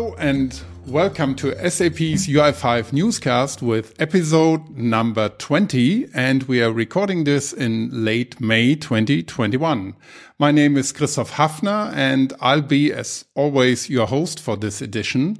Hello and welcome to SAP's UI5 newscast with episode number 20. And we are recording this in late May 2021. My name is Christoph Hafner and I'll be, as always, your host for this edition.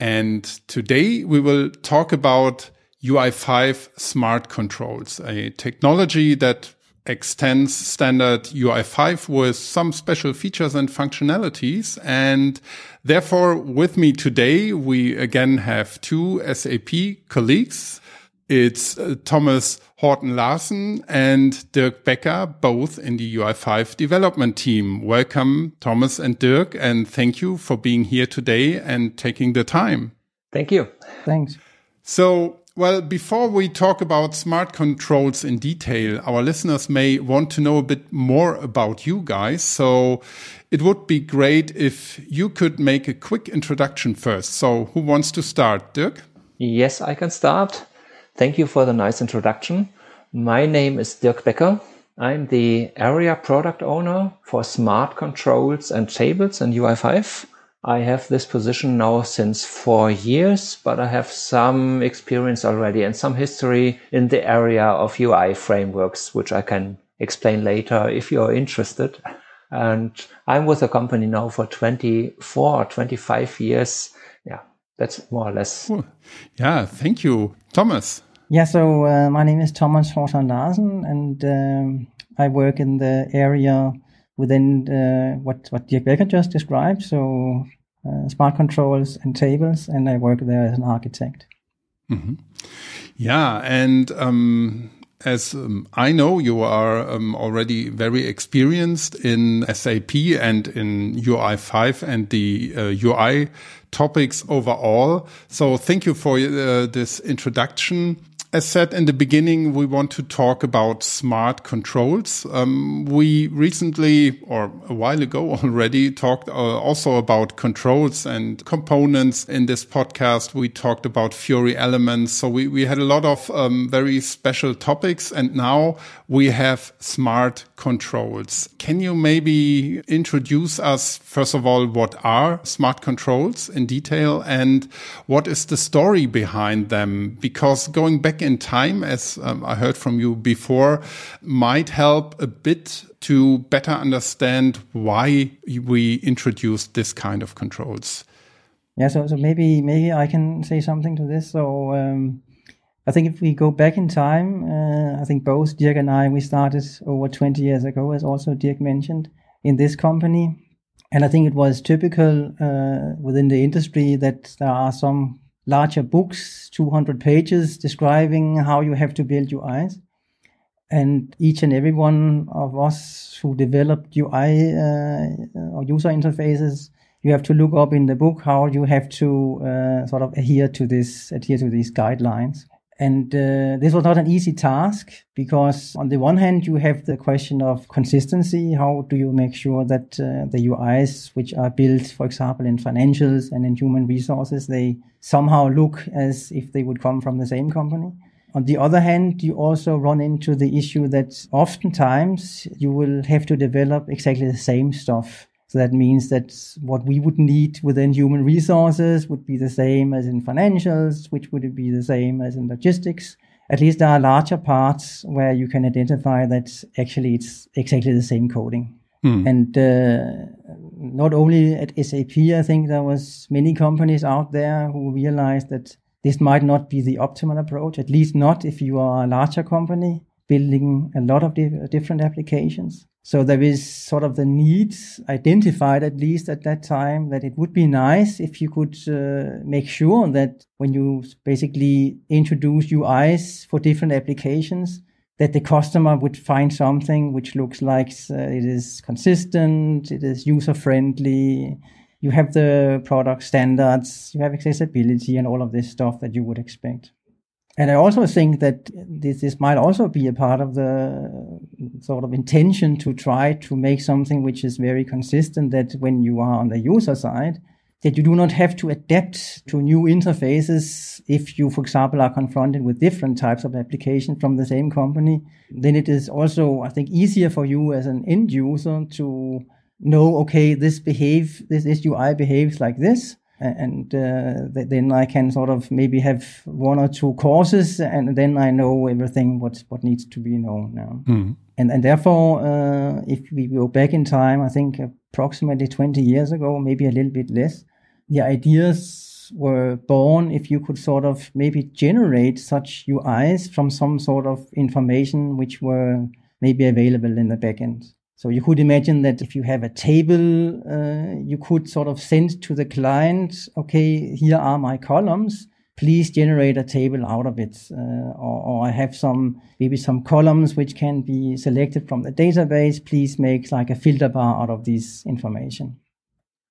And today we will talk about UI5 smart controls, a technology that extends standard UI5 with some special features and functionalities. And therefore, with me today, we again have two SAP colleagues. It's uh, Thomas Horton Larsen and Dirk Becker, both in the UI5 development team. Welcome, Thomas and Dirk, and thank you for being here today and taking the time. Thank you. Thanks. So well, before we talk about smart controls in detail, our listeners may want to know a bit more about you guys. So it would be great if you could make a quick introduction first. So who wants to start? Dirk? Yes, I can start. Thank you for the nice introduction. My name is Dirk Becker. I'm the area product owner for smart controls and tables in UI5. I have this position now since four years, but I have some experience already and some history in the area of UI frameworks, which I can explain later if you're interested. And I'm with the company now for 24 or 25 years. Yeah, that's more or less. Cool. Yeah, thank you. Thomas. Yeah, so uh, my name is Thomas Horton Larsen, and um, I work in the area within uh, what what Dirk Becker just described. So uh, smart controls and tables, and I work there as an architect. Mm-hmm. Yeah, and um, as um, I know, you are um, already very experienced in SAP and in UI5 and the uh, UI topics overall. So thank you for uh, this introduction as said in the beginning, we want to talk about smart controls. Um, we recently, or a while ago already, talked uh, also about controls and components in this podcast. We talked about Fiori elements. So we, we had a lot of um, very special topics. And now we have smart controls. Can you maybe introduce us, first of all, what are smart controls in detail and what is the story behind them? Because going back in time, as um, I heard from you before, might help a bit to better understand why we introduced this kind of controls. Yeah, so so maybe maybe I can say something to this. So um, I think if we go back in time, uh, I think both Dirk and I we started over 20 years ago, as also Dirk mentioned, in this company, and I think it was typical uh, within the industry that there are some larger books, 200 pages describing how you have to build UIs. And each and every one of us who developed UI uh, or user interfaces, you have to look up in the book how you have to uh, sort of adhere to this, adhere to these guidelines. And uh, this was not an easy task because, on the one hand, you have the question of consistency. How do you make sure that uh, the UIs, which are built, for example, in financials and in human resources, they somehow look as if they would come from the same company? On the other hand, you also run into the issue that oftentimes you will have to develop exactly the same stuff so that means that what we would need within human resources would be the same as in financials, which would be the same as in logistics. At least there are larger parts where you can identify that actually it's exactly the same coding. Mm. And uh, not only at SAP, I think there was many companies out there who realized that this might not be the optimal approach, at least not if you are a larger company building a lot of different applications. So there is sort of the needs identified, at least at that time, that it would be nice if you could uh, make sure that when you basically introduce UIs for different applications, that the customer would find something which looks like uh, it is consistent, it is user friendly, you have the product standards, you have accessibility and all of this stuff that you would expect. And I also think that this, this might also be a part of the sort of intention to try to make something which is very consistent that when you are on the user side, that you do not have to adapt to new interfaces if you, for example, are confronted with different types of applications from the same company. Then it is also, I think, easier for you as an end user to know, okay, this behave, this, this UI behaves like this and uh, th- then I can sort of maybe have one or two courses, and then I know everything what what needs to be known now. Mm. And and therefore, uh, if we go back in time, I think approximately 20 years ago, maybe a little bit less, the ideas were born if you could sort of maybe generate such UIs from some sort of information which were maybe available in the backend. So you could imagine that if you have a table, uh, you could sort of send to the client, okay, here are my columns. Please generate a table out of it. Uh, or, or, I have some, maybe some columns which can be selected from the database. Please make like a filter bar out of this information.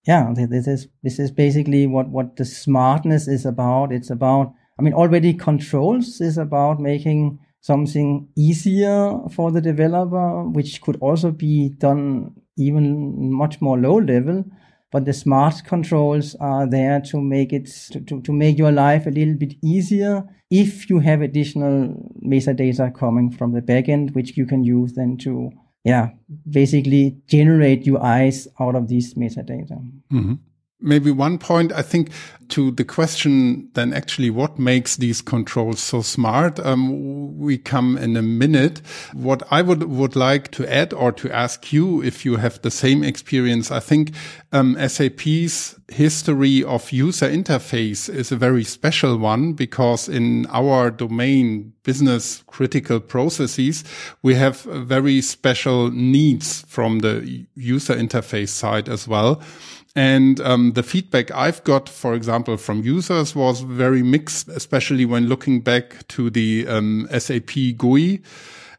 Yeah, this is, this is basically what, what the smartness is about. It's about, I mean, already controls is about making something easier for the developer, which could also be done even much more low level. But the smart controls are there to make it to, to, to make your life a little bit easier if you have additional metadata coming from the backend, which you can use then to yeah basically generate UIs out of these metadata. Mm-hmm. Maybe one point, I think, to the question then actually what makes these controls so smart, um, we come in a minute. What I would, would like to add or to ask you if you have the same experience, I think um, SAP's history of user interface is a very special one because in our domain, business critical processes, we have very special needs from the user interface side as well. And um, the feedback I've got, for example, from users was very mixed, especially when looking back to the um, SAP GUI.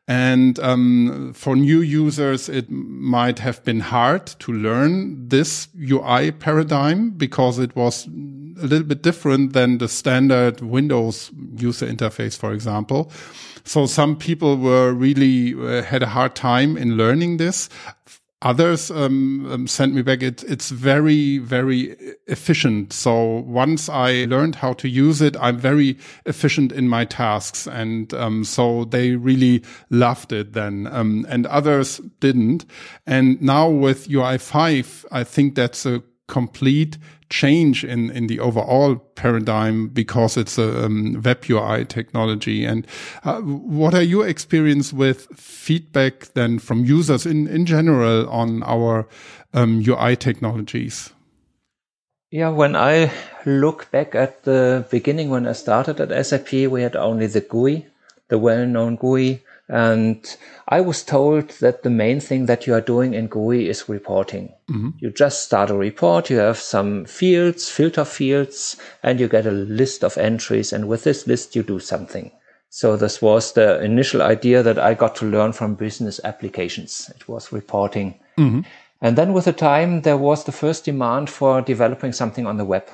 And um, for new users, it might have been hard to learn this UI paradigm because it was a little bit different than the standard Windows user interface, for example. So some people were really uh, had a hard time in learning this others um, um, sent me back it, it's very very efficient. So once i learned how to use it i'm very efficient in my tasks. And um, so they really loved it then. Um, and others didn't. And now with ui 5 i think that's a complete change in, in the overall paradigm because it's a um, web UI technology. And uh, what are your experience with feedback then from users in, in general on our um, UI technologies? Yeah, when I look back at the beginning when I started at SAP, we had only the GUI, the well-known GUI, and I was told that the main thing that you are doing in GUI is reporting. Mm-hmm. You just start a report, you have some fields, filter fields, and you get a list of entries. And with this list, you do something. So this was the initial idea that I got to learn from business applications. It was reporting. Mm-hmm. And then with the time, there was the first demand for developing something on the web.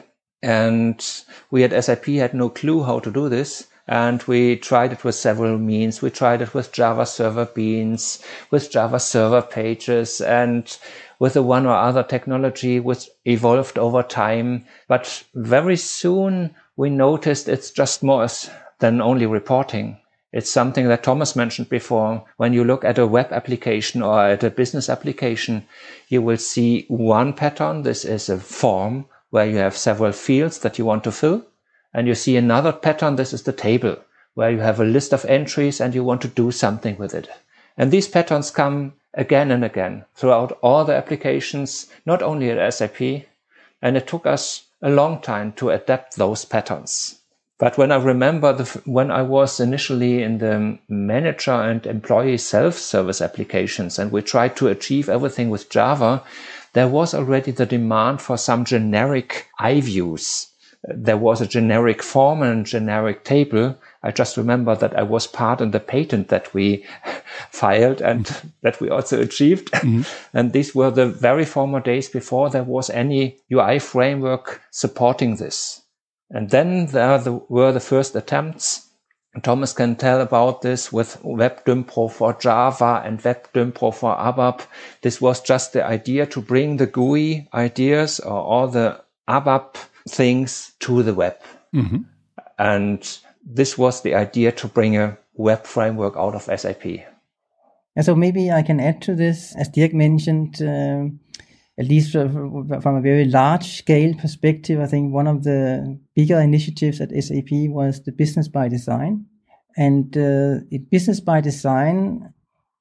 And we at SAP had no clue how to do this and we tried it with several means. We tried it with Java Server Beans, with Java Server Pages, and with the one or other technology which evolved over time. But very soon we noticed it's just more than only reporting. It's something that Thomas mentioned before. When you look at a web application or at a business application, you will see one pattern. This is a form where you have several fields that you want to fill. And you see another pattern. This is the table where you have a list of entries and you want to do something with it. And these patterns come again and again throughout all the applications, not only at SAP. And it took us a long time to adapt those patterns. But when I remember the, when I was initially in the manager and employee self-service applications and we tried to achieve everything with Java, there was already the demand for some generic iViews there was a generic form and generic table. I just remember that I was part in the patent that we filed and mm-hmm. that we also achieved. Mm-hmm. And these were the very former days before there was any UI framework supporting this. And then there were the first attempts. Thomas can tell about this with WebDynPro for Java and WebDynPro for ABAP. This was just the idea to bring the GUI ideas or all the ABAP things to the web. Mm-hmm. And this was the idea to bring a web framework out of SAP. And so maybe I can add to this, as Dirk mentioned, uh, at least from a very large scale perspective, I think one of the bigger initiatives at SAP was the business by design. And uh, business by design,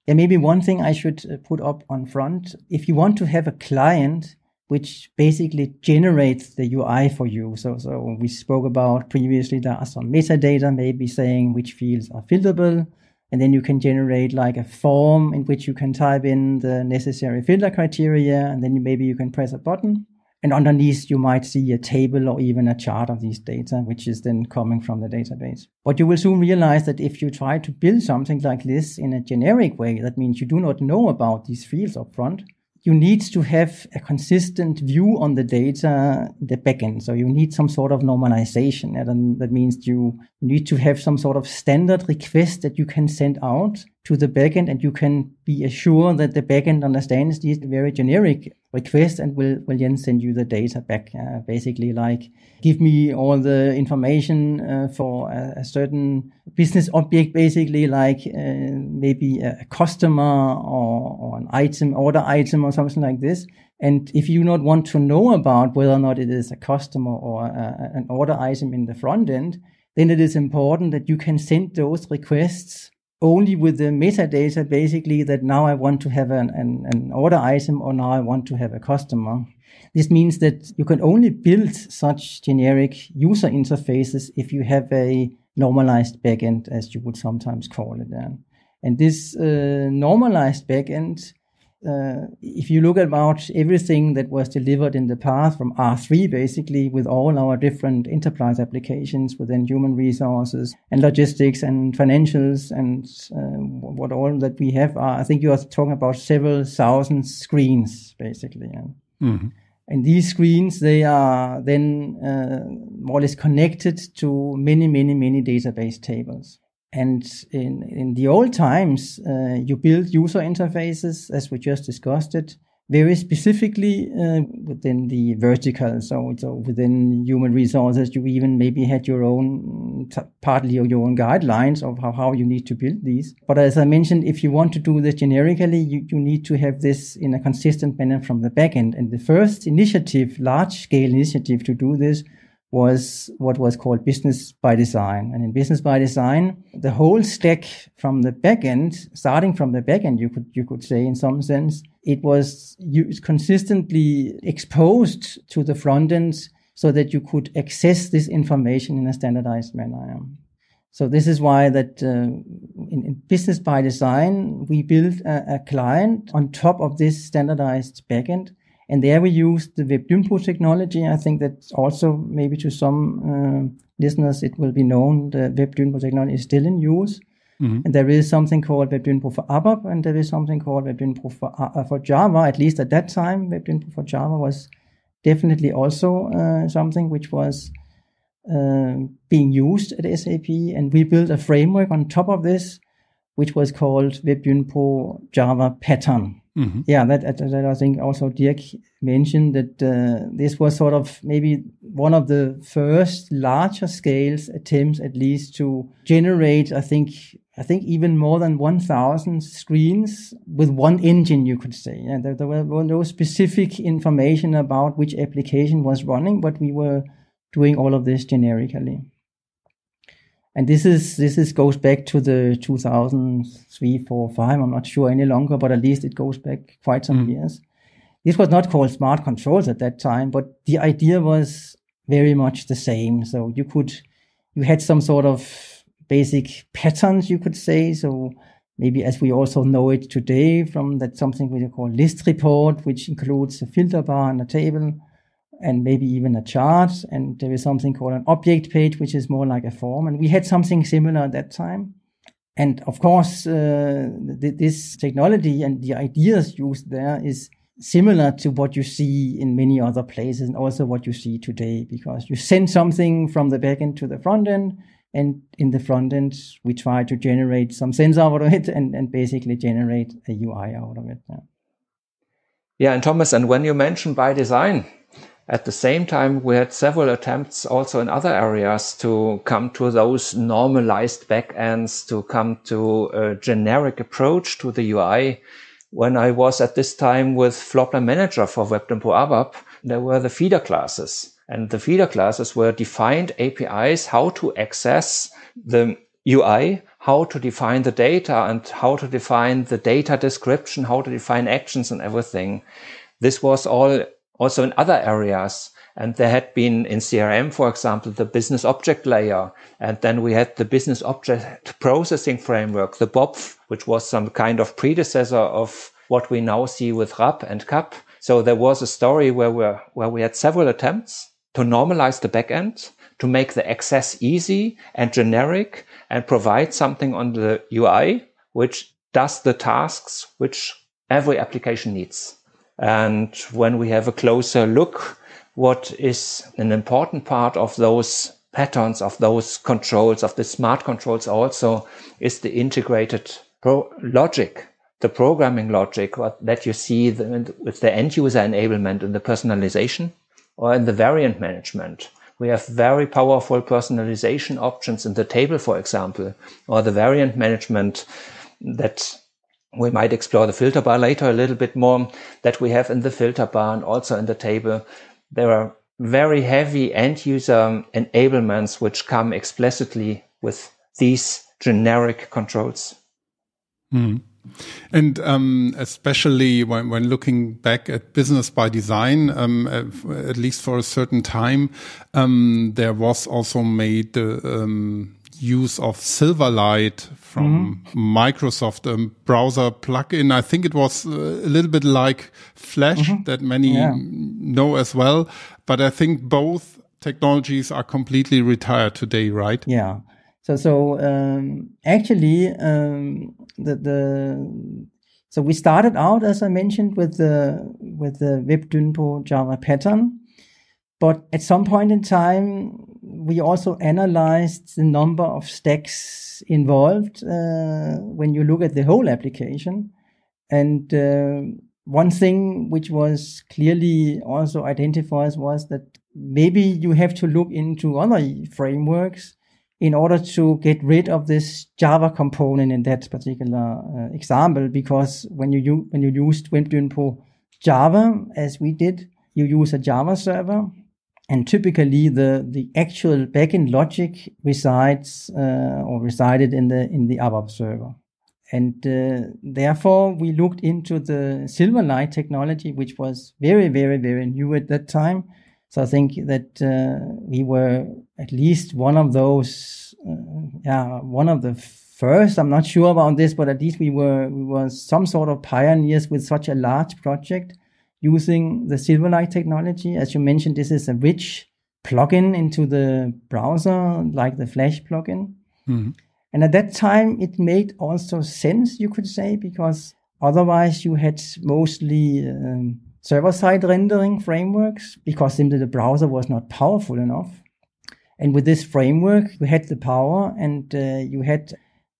there may be one thing I should uh, put up on front. If you want to have a client which basically generates the UI for you. So, so we spoke about previously, there are some metadata, maybe saying which fields are filterable. And then you can generate like a form in which you can type in the necessary filter criteria. And then maybe you can press a button. And underneath, you might see a table or even a chart of these data, which is then coming from the database. But you will soon realize that if you try to build something like this in a generic way, that means you do not know about these fields up front you need to have a consistent view on the data, the backend. So you need some sort of normalization. And that means you need to have some sort of standard request that you can send out to the backend and you can be assured that the backend understands these very generic requests and will, will then send you the data back. Uh, basically like give me all the information uh, for a, a, certain business object, basically like uh, maybe a customer or, or an item, order item or something like this. And if you not want to know about whether or not it is a customer or a, an order item in the front end, then it is important that you can send those requests only with the metadata, basically that now I want to have an, an, an order item or now I want to have a customer. This means that you can only build such generic user interfaces if you have a normalized backend, as you would sometimes call it. And this uh, normalized backend uh, if you look about everything that was delivered in the past from R3, basically with all our different enterprise applications within human resources and logistics and financials and uh, what all that we have are, I think you are talking about several thousand screens, basically. Mm-hmm. And these screens, they are then uh, more or less connected to many, many, many database tables. And in, in the old times, uh, you build user interfaces, as we just discussed it, very specifically uh, within the vertical. So, so within human resources, you even maybe had your own, t- partly your own guidelines of how, how you need to build these. But as I mentioned, if you want to do this generically, you, you need to have this in a consistent manner from the backend. And the first initiative, large scale initiative to do this was what was called business by design. And in business by design, the whole stack from the backend, starting from the backend, you could, you could say in some sense, it was consistently exposed to the front end so that you could access this information in a standardized manner. So this is why that uh, in, in, business by design, we built a, a client on top of this standardized backend and there we used the WebDynpro technology. I think that also maybe to some uh, listeners it will be known the WebDynpro technology is still in use. Mm-hmm. And there is something called WebDynpro for ABAP, and there is something called WebDynpro for, uh, for Java. At least at that time, WebDynpro for Java was definitely also uh, something which was uh, being used at SAP. And we built a framework on top of this, which was called WebDynpro Java Pattern. Mm-hmm. Yeah, that, that, I think also Dirk mentioned that uh, this was sort of maybe one of the first larger scales attempts, at least, to generate. I think I think even more than 1,000 screens with one engine, you could say. Yeah, there, there were no specific information about which application was running, but we were doing all of this generically and this is this is goes back to the 2003 4 5 i'm not sure any longer but at least it goes back quite some mm. years. This was not called smart controls at that time but the idea was very much the same. So you could you had some sort of basic patterns you could say. So maybe as we also know it today from that something we call list report which includes a filter bar and a table and maybe even a chart. And there is something called an object page, which is more like a form. And we had something similar at that time. And of course, uh, th- this technology and the ideas used there is similar to what you see in many other places and also what you see today, because you send something from the backend to the front end. And in the front end, we try to generate some sense out of it and, and basically generate a UI out of it. Yeah. yeah, and Thomas, and when you mention by design, at the same time, we had several attempts also in other areas to come to those normalized backends, to come to a generic approach to the UI. when I was at this time with Floorplan Manager for WebDynpro ABAP, there were the feeder classes. And the feeder classes were defined APIs, how to access the UI, how to define the data and how to define the data description, how to define actions and everything. This was all also in other areas. And there had been in CRM, for example, the business object layer. And then we had the business object processing framework, the BOPF, which was some kind of predecessor of what we now see with RAP and CAP. So there was a story where we where we had several attempts to normalize the backend, to make the access easy and generic and provide something on the UI, which does the tasks which every application needs. And when we have a closer look, what is an important part of those patterns, of those controls, of the smart controls also is the integrated logic, the programming logic what, that you see the, with the end user enablement and the personalization or in the variant management. We have very powerful personalization options in the table, for example, or the variant management that we might explore the filter bar later a little bit more that we have in the filter bar and also in the table. There are very heavy end user enablements which come explicitly with these generic controls. Mm. And um, especially when, when, looking back at business by design, um, at, least for a certain time, um, there was also made the um, use of Silverlight from mm-hmm. Microsoft um, browser plugin. I think it was uh, a little bit like Flash mm-hmm. that many yeah. know as well. But I think both technologies are completely retired today, right? Yeah. So, so um, actually, um, the the so we started out, as I mentioned, with the with the WebDynpro Java pattern, but at some point in time, we also analyzed the number of stacks involved uh, when you look at the whole application. And uh, one thing which was clearly also identified was that maybe you have to look into other frameworks in order to get rid of this Java component in that particular uh, example. Because when you when you used WebDynpro Java, as we did, you use a Java server and typically the the actual backend logic resides uh, or resided in the in the ABAP server. And uh, therefore we looked into the silverlight technology which was very very very new at that time. So i think that uh, we were at least one of those uh, yeah one of the first i'm not sure about this but at least we were we were some sort of pioneers with such a large project using the Silverlight technology. As you mentioned, this is a rich plugin into the browser, like the Flash plugin. Mm-hmm. And at that time, it made also sense, you could say, because otherwise you had mostly um, server-side rendering frameworks because simply the browser was not powerful enough. And with this framework, you had the power and uh, you had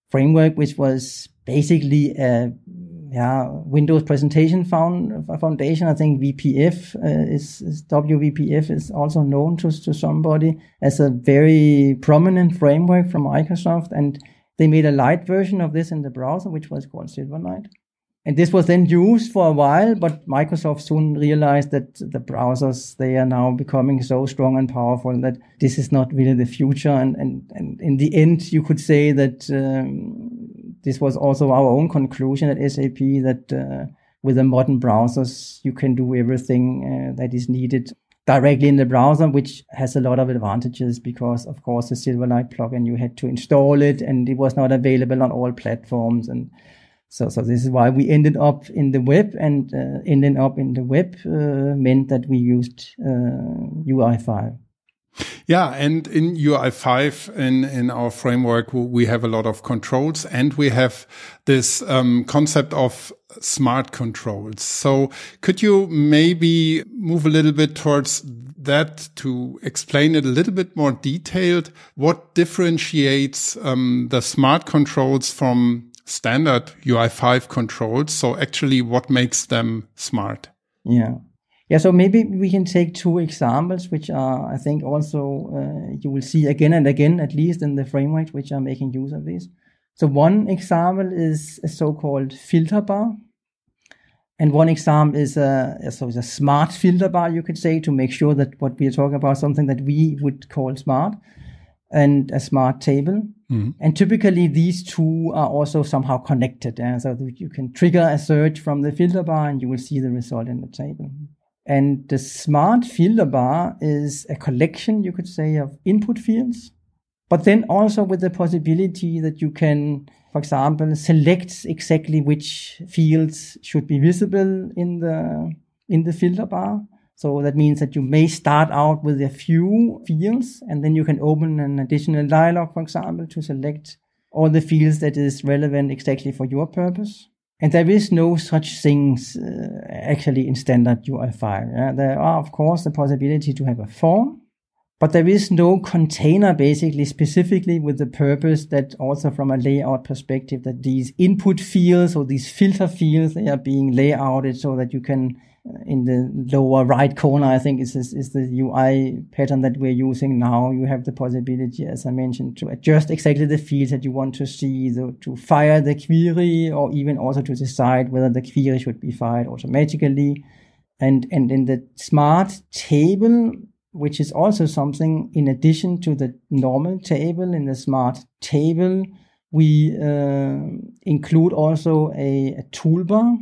framework which was basically a yeah, Windows Presentation found, Foundation. I think VPF uh, is, is, WVPF is also known to to somebody as a very prominent framework from Microsoft, and they made a light version of this in the browser, which was called Silverlight. And this was then used for a while, but Microsoft soon realized that the browsers they are now becoming so strong and powerful that this is not really the future. And and, and in the end, you could say that. Um, this was also our own conclusion at SAP that uh, with the modern browsers, you can do everything uh, that is needed directly in the browser, which has a lot of advantages because, of course, the Silverlight plugin, you had to install it and it was not available on all platforms. And so, so this is why we ended up in the web and uh, ending up in the web uh, meant that we used UI5. Yeah, and in UI5 in in our framework we have a lot of controls and we have this um, concept of smart controls. So could you maybe move a little bit towards that to explain it a little bit more detailed? What differentiates um, the smart controls from standard UI5 controls? So actually, what makes them smart? Yeah. Yeah, so maybe we can take two examples, which are, I think, also uh, you will see again and again, at least in the frameworks which are making use of this. So one example is a so-called filter bar. And one example is a, so it's a smart filter bar, you could say, to make sure that what we are talking about, something that we would call smart, and a smart table. Mm-hmm. And typically these two are also somehow connected. Yeah? So you can trigger a search from the filter bar and you will see the result in the table. And the smart filter bar is a collection, you could say, of input fields, but then also with the possibility that you can for example, select exactly which fields should be visible in the in the filter bar. So that means that you may start out with a few fields and then you can open an additional dialog, for example, to select all the fields that is relevant exactly for your purpose. And there is no such things uh, actually in standard UI5. Yeah? There are, of course, the possibility to have a form but there is no container basically specifically with the purpose that also from a layout perspective that these input fields or these filter fields they are being layouted so that you can in the lower right corner I think is, is, is the UI pattern that we're using now. You have the possibility as I mentioned to adjust exactly the fields that you want to see the, to fire the query or even also to decide whether the query should be fired automatically. And and in the smart table which is also something in addition to the normal table in the smart table we uh, include also a, a, toolbar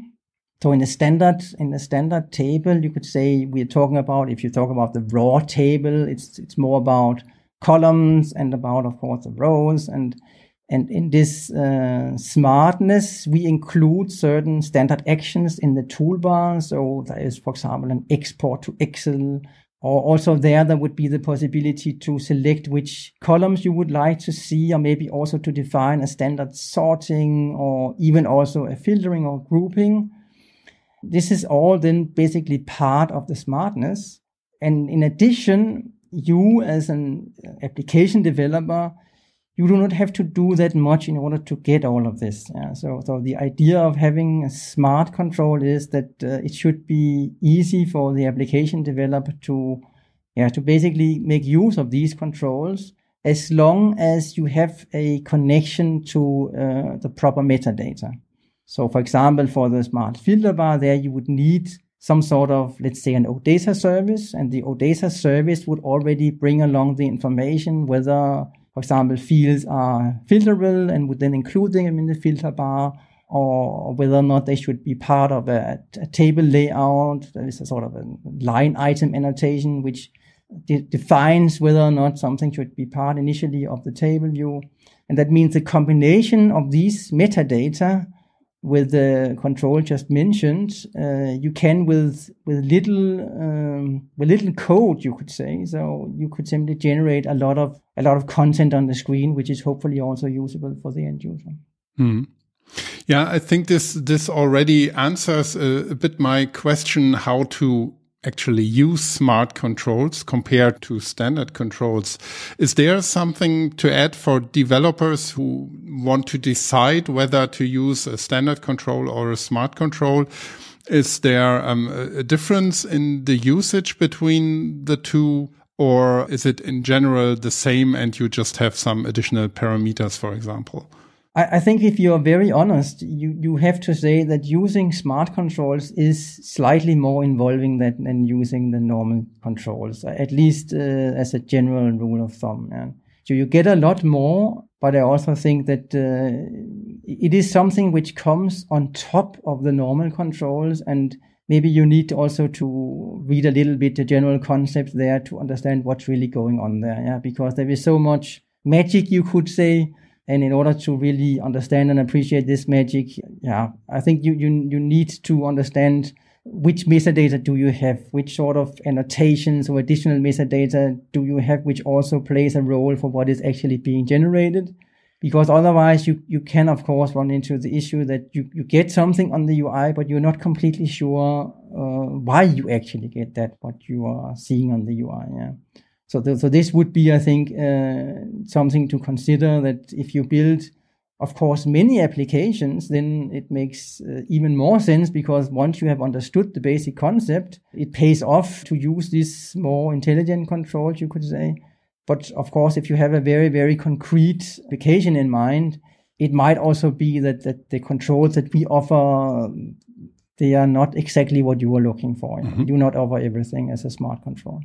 so in a standard in a standard table you could say we're talking about if you talk about the raw table it's it's more about columns and about of course the rows and and in this uh, smartness, we include certain standard actions in the toolbar. So there is, for example, an export to Excel or also there, there would be the possibility to select which columns you would like to see, or maybe also to define a standard sorting or even also a filtering or grouping. This is all then basically part of the smartness. And in addition, you as an application developer, you do not have to do that much in order to get all of this. Yeah, so, so the idea of having a smart control is that uh, it should be easy for the application developer to, yeah, to basically make use of these controls as long as you have a connection to uh, the proper metadata. So, for example, for the smart filter bar, there you would need some sort of, let's say, an OData service, and the OData service would already bring along the information whether for example, fields are filterable and would then include them in the filter bar, or whether or not they should be part of a, a table layout. There is a sort of a line item annotation which de- defines whether or not something should be part initially of the table view. And that means the combination of these metadata with the control just mentioned, uh, you can with with little um, with little code, you could say. So you could simply generate a lot of a lot of content on the screen, which is hopefully also usable for the end user. Mm. Yeah, I think this this already answers a, a bit my question how to actually use smart controls compared to standard controls. Is there something to add for developers who want to decide whether to use a standard control or a smart control? Is there um, a difference in the usage between the two? Or is it in general the same and you just have some additional parameters, for example? I, I think if you are very honest, you, you have to say that using smart controls is slightly more involving than, than using the normal controls, at least uh, as a general rule of thumb. Yeah. So you get a lot more, but I also think that uh, it is something which comes on top of the normal controls and maybe you need also to read a little bit the general concepts there to understand what's really going on there. Yeah, because there is so much magic, you could say, and in order to really understand and appreciate this magic, yeah, I think you, you, you need to understand which metadata do you have, which sort of annotations or additional metadata do you have, which also plays a role for what is actually being generated. Because otherwise you, you can of course run into the issue that you, you get something on the UI, but you're not completely sure uh, why you actually get that, what you are seeing on the UI. Yeah. So, th- so this would be, I think, uh, something to consider that if you build, of course, many applications, then it makes uh, even more sense because once you have understood the basic concept, it pays off to use these more intelligent controls, you could say. But of course, if you have a very, very concrete application in mind, it might also be that, that the controls that we offer they are not exactly what you are looking for. Mm-hmm. do not offer everything as a smart control.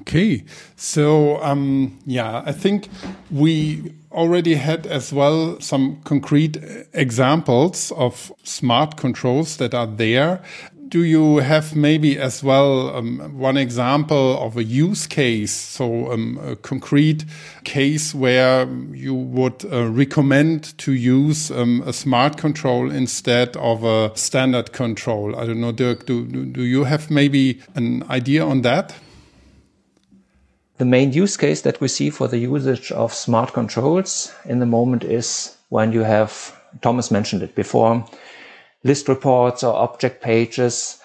Okay, so um, yeah, I think we already had as well some concrete examples of smart controls that are there. Do you have maybe as well um, one example of a use case, so um, a concrete case where you would uh, recommend to use um, a smart control instead of a standard control? I don't know, Dirk, do, do you have maybe an idea on that? The main use case that we see for the usage of smart controls in the moment is when you have, Thomas mentioned it before, list reports or object pages,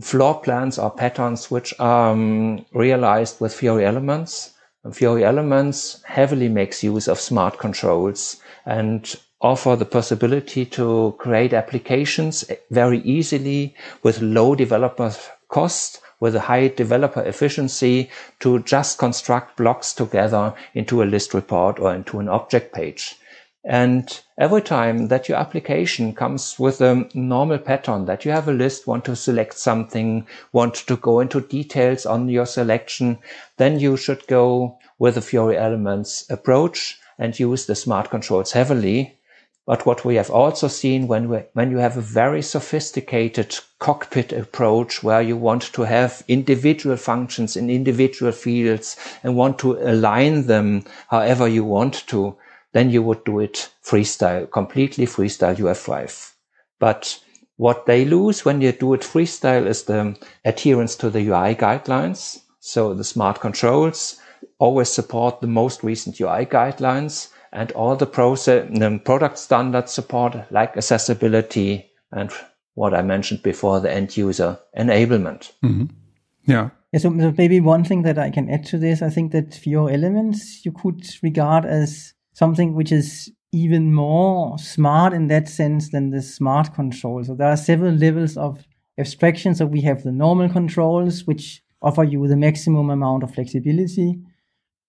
floor plans or patterns which are um, realized with Fiori elements. Fiori elements heavily makes use of smart controls and offer the possibility to create applications very easily with low developer cost with a high developer efficiency to just construct blocks together into a list report or into an object page. And every time that your application comes with a normal pattern that you have a list, want to select something, want to go into details on your selection, then you should go with the Fiori Elements approach and use the smart controls heavily but what we have also seen when we, when you have a very sophisticated cockpit approach where you want to have individual functions in individual fields and want to align them however you want to, then you would do it freestyle, completely freestyle UI5. But what they lose when you do it freestyle is the adherence to the UI guidelines. So the smart controls always support the most recent UI guidelines and all the process, the product standard support like accessibility and what I mentioned before, the end user enablement. Mm-hmm. Yeah. Yeah, so, so maybe one thing that I can add to this, I think that Fiori elements you could regard as something which is even more smart in that sense than the smart control. So there are several levels of abstraction. So we have the normal controls, which offer you the maximum amount of flexibility.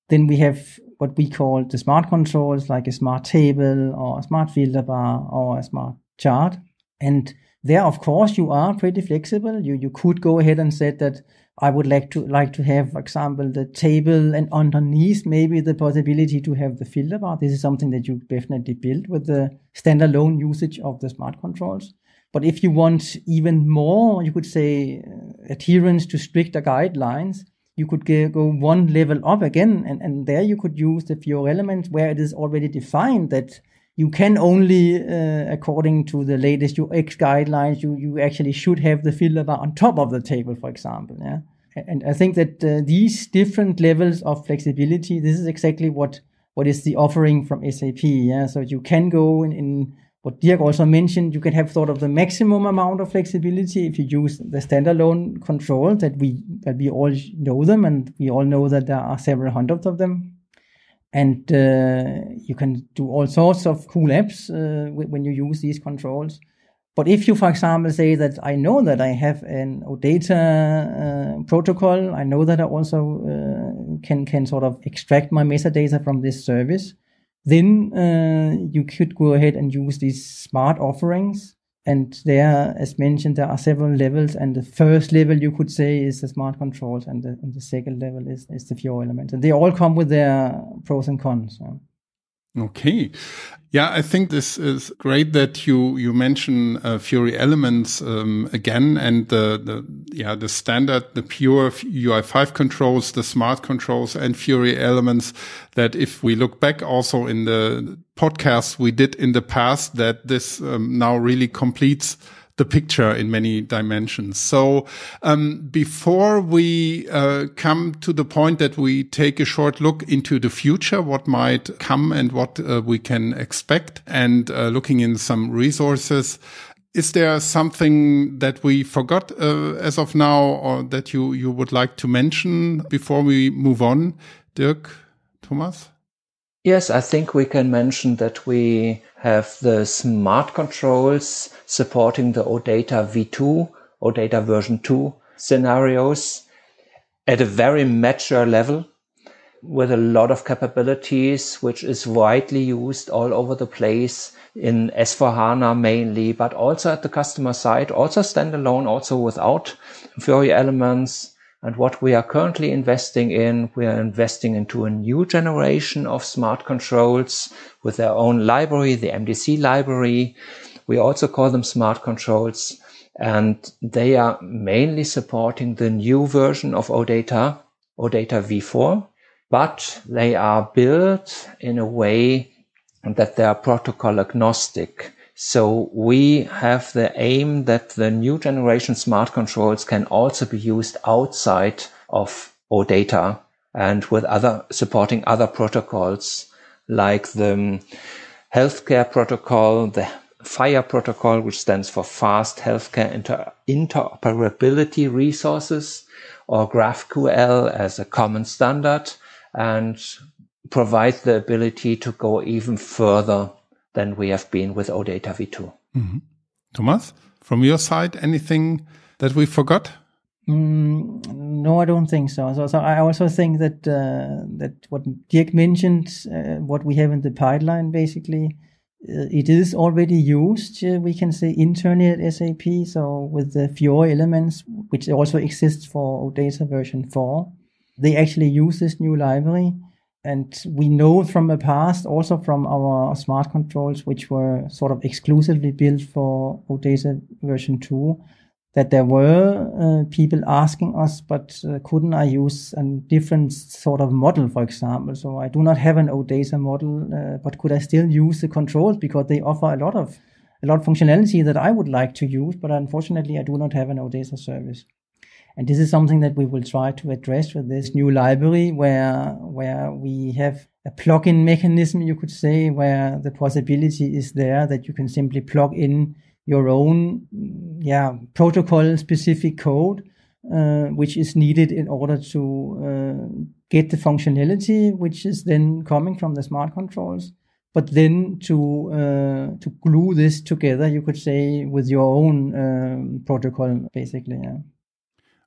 Then we have what we call the smart controls, like a smart table or a smart filter bar or a smart chart. And there, of course, you are pretty flexible. You you could go ahead and say that I would like to like to have, for example, the table and underneath maybe the possibility to have the filter bar. This is something that you definitely build with the standalone usage of the smart controls. But if you want even more, you could say uh, adherence to stricter guidelines, you could go one level up again, and, and there you could use the Fiori element where it is already defined that you can only, uh, according to the latest UX guidelines, you, you actually should have the filter bar on top of the table, for example. Yeah. And I think that uh, these different levels of flexibility, this is exactly what, what is the offering from SAP. Yeah. So you can go in, in what Dirk also mentioned, you can have sort of the maximum amount of flexibility if you use the standalone control that we that we all know them, and we all know that there are several hundreds of them. And uh, you can do all sorts of cool apps uh, when you use these controls. But if you, for example, say that I know that I have an OData uh, protocol, I know that I also uh, can can sort of extract my metadata from this service then uh, you could go ahead and use these smart offerings. And there, as mentioned, there are several levels. And the first level you could say is the smart controls, and the, and the second level is, is the Fiori element. And they all come with their pros and cons. So. Okay. Yeah, I think this is great that you you mention uh, Fiori elements um, again and the the yeah the standard the pure UI5 controls, the smart controls and Fiori elements that if we look back also in the podcasts we did in the past that this um, now really completes the picture in many dimensions. So um, before we uh, come to the point that we take a short look into the future, what might come and what uh, we can expect, and uh, looking in some resources. Is there something that we forgot uh, as of now, or that you you would like to mention before we move on, Dirk, Thomas? Yes, I think we can mention that we have the smart controls supporting the OData v2, OData version 2 scenarios at a very mature level. with a lot of capabilities, which is widely used all over the place in S4HANA mainly, but also at the customer side, also standalone, also without Fiori elements. And what we are currently investing in, we are investing into a new generation of smart controls with their own library, the MDC library. We also call them smart controls and they are mainly supporting the new version of OData, OData v4, but they are built in a way that they are protocol agnostic. So we have the aim that the new generation smart controls can also be used outside of OData and with other supporting other protocols like the healthcare protocol, the FHIR protocol, which stands for fast healthcare inter- interoperability resources or GraphQL as a common standard and provide the ability to go even further than we have been with OData v2. Mm-hmm. Thomas, from your side, anything that we forgot? Mm, no, I don't think so. So, so I also think that uh, that what Dirk mentioned, uh, what we have in the pipeline, basically, uh, it is already used. Uh, we can say internally at SAP. So with the Fiori elements, which also exists for OData version four, they actually use this new library and we know from the past, also from our smart controls, which were sort of exclusively built for OData version 2, that there were uh, people asking us, but uh, couldn't I use a different sort of model, for example? So I do not have an OData model, uh, but could I still use the controls because they offer a lot of a lot of functionality that I would like to use, but unfortunately I do not have an OData service. And this is something that we will try to address with this new library where, where we have a plug-in mechanism, you could say, where the possibility is there that you can simply plug in your own, yeah, protocol specific code, uh, which is needed in order to uh, get the functionality, which is then coming from the smart controls. But then to uh, to glue this together, you could say, with your own um, protocol, basically. Yeah.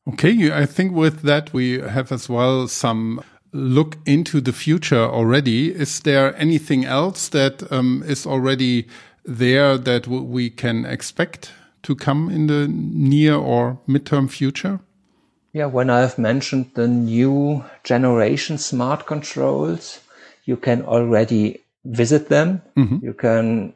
Okay, I think with that we have as well some look into the future already. Is there anything else that um, is already there that we can expect to come in the near or midterm future? Yeah, when I've mentioned the new generation smart controls, you can already visit them. Mm -hmm. You can,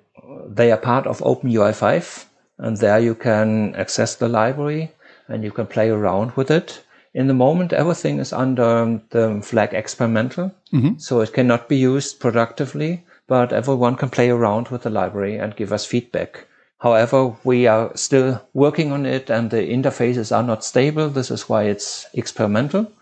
they are part of OpenUI 5 and there you can access the library and you can play around with it. In the moment, everything is under the flag experimental, mm-hmm. so it cannot be used productively, but everyone can play around with the library and give us feedback. However, we are still working on it and the interfaces are not stable. This is why it's experimental.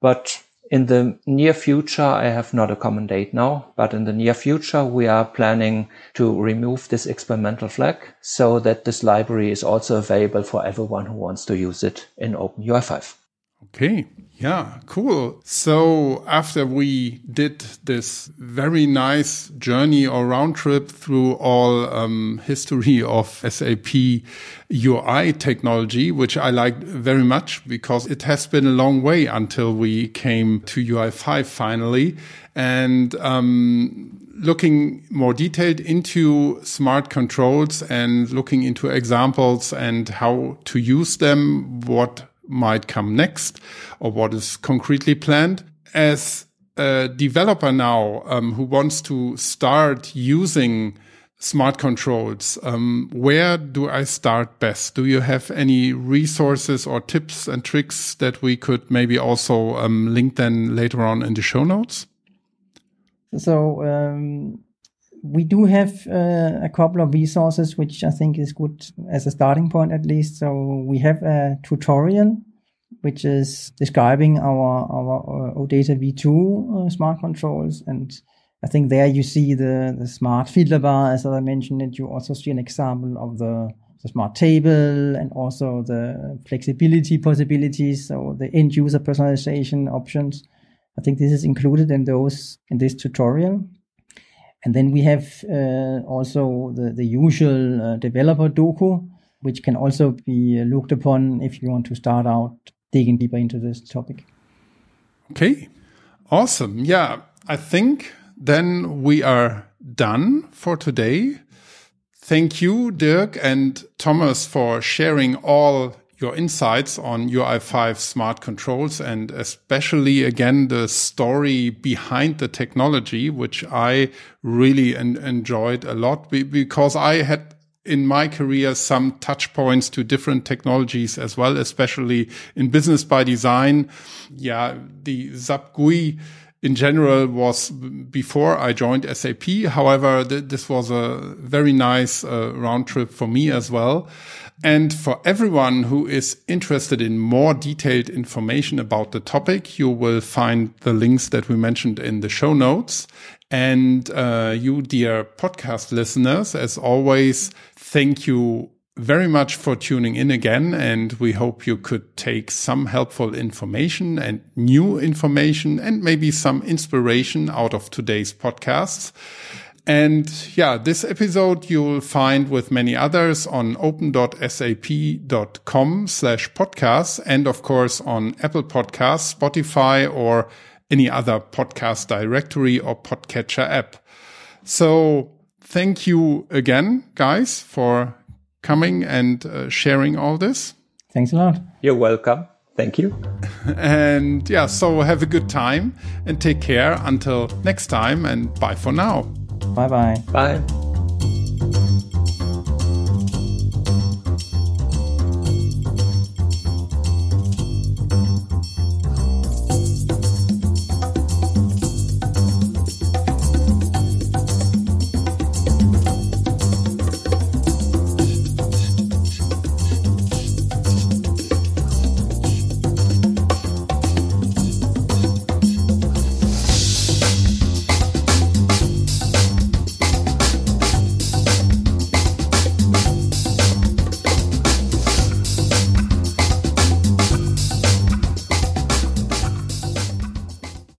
But in the near future, I have not a common date now, but in the near future, we are planning to remove this experimental flag so that this library is also available for everyone who wants to use it in OpenUI 5. Okay. Yeah, cool. So after we did this very nice journey or round trip through all um, history of SAP UI technology, which I like very much because it has been a long way until we came to UI5 finally. And um, looking more detailed into smart controls and looking into examples and how to use them, what might come next or what is concretely planned. As a developer now um, who wants to start using smart controls, um, where do I start best? Do you have any resources or tips and tricks that we could maybe also um, link then later on in the show notes? So um, we do have uh, a couple of resources, which I think is good as a starting point, at least. So we have a tutorial, which is describing our our uh, OData v2 uh, smart controls, and I think there you see the the smart filter bar, as I mentioned, and you also see an example of the the smart table and also the flexibility possibilities, so the end user personalization options. I think this is included in those in this tutorial. And then we have uh, also the, the usual uh, developer doku, which can also be looked upon if you want to start out digging deeper into this topic. Okay. Awesome. Yeah. I think then we are done for today. Thank you, Dirk and Thomas, for sharing all your insights on UI5 smart controls and especially again the story behind the technology, which I really en enjoyed a lot because I had in my career some touch points to different technologies as well, especially in business by design. Yeah, the SAP GUI in general was before I joined SAP. However, th this was a very nice uh, round trip for me as well. And for everyone who is interested in more detailed information about the topic, you will find the links that we mentioned in the show notes. And uh, you, dear podcast listeners, as always, thank you very much for tuning in again. And we hope you could take some helpful information and new information and maybe some inspiration out of today's podcasts. And yeah, this episode you'll find with many others on open.sap.com slash podcasts and of course on Apple Podcasts, Spotify or any other podcast directory or podcatcher app. So thank you again, guys, for coming and uh, sharing all this. Thanks a lot. You're welcome. Thank you. and yeah, so have a good time and take care until next time and bye for now. Bye-bye. Bye.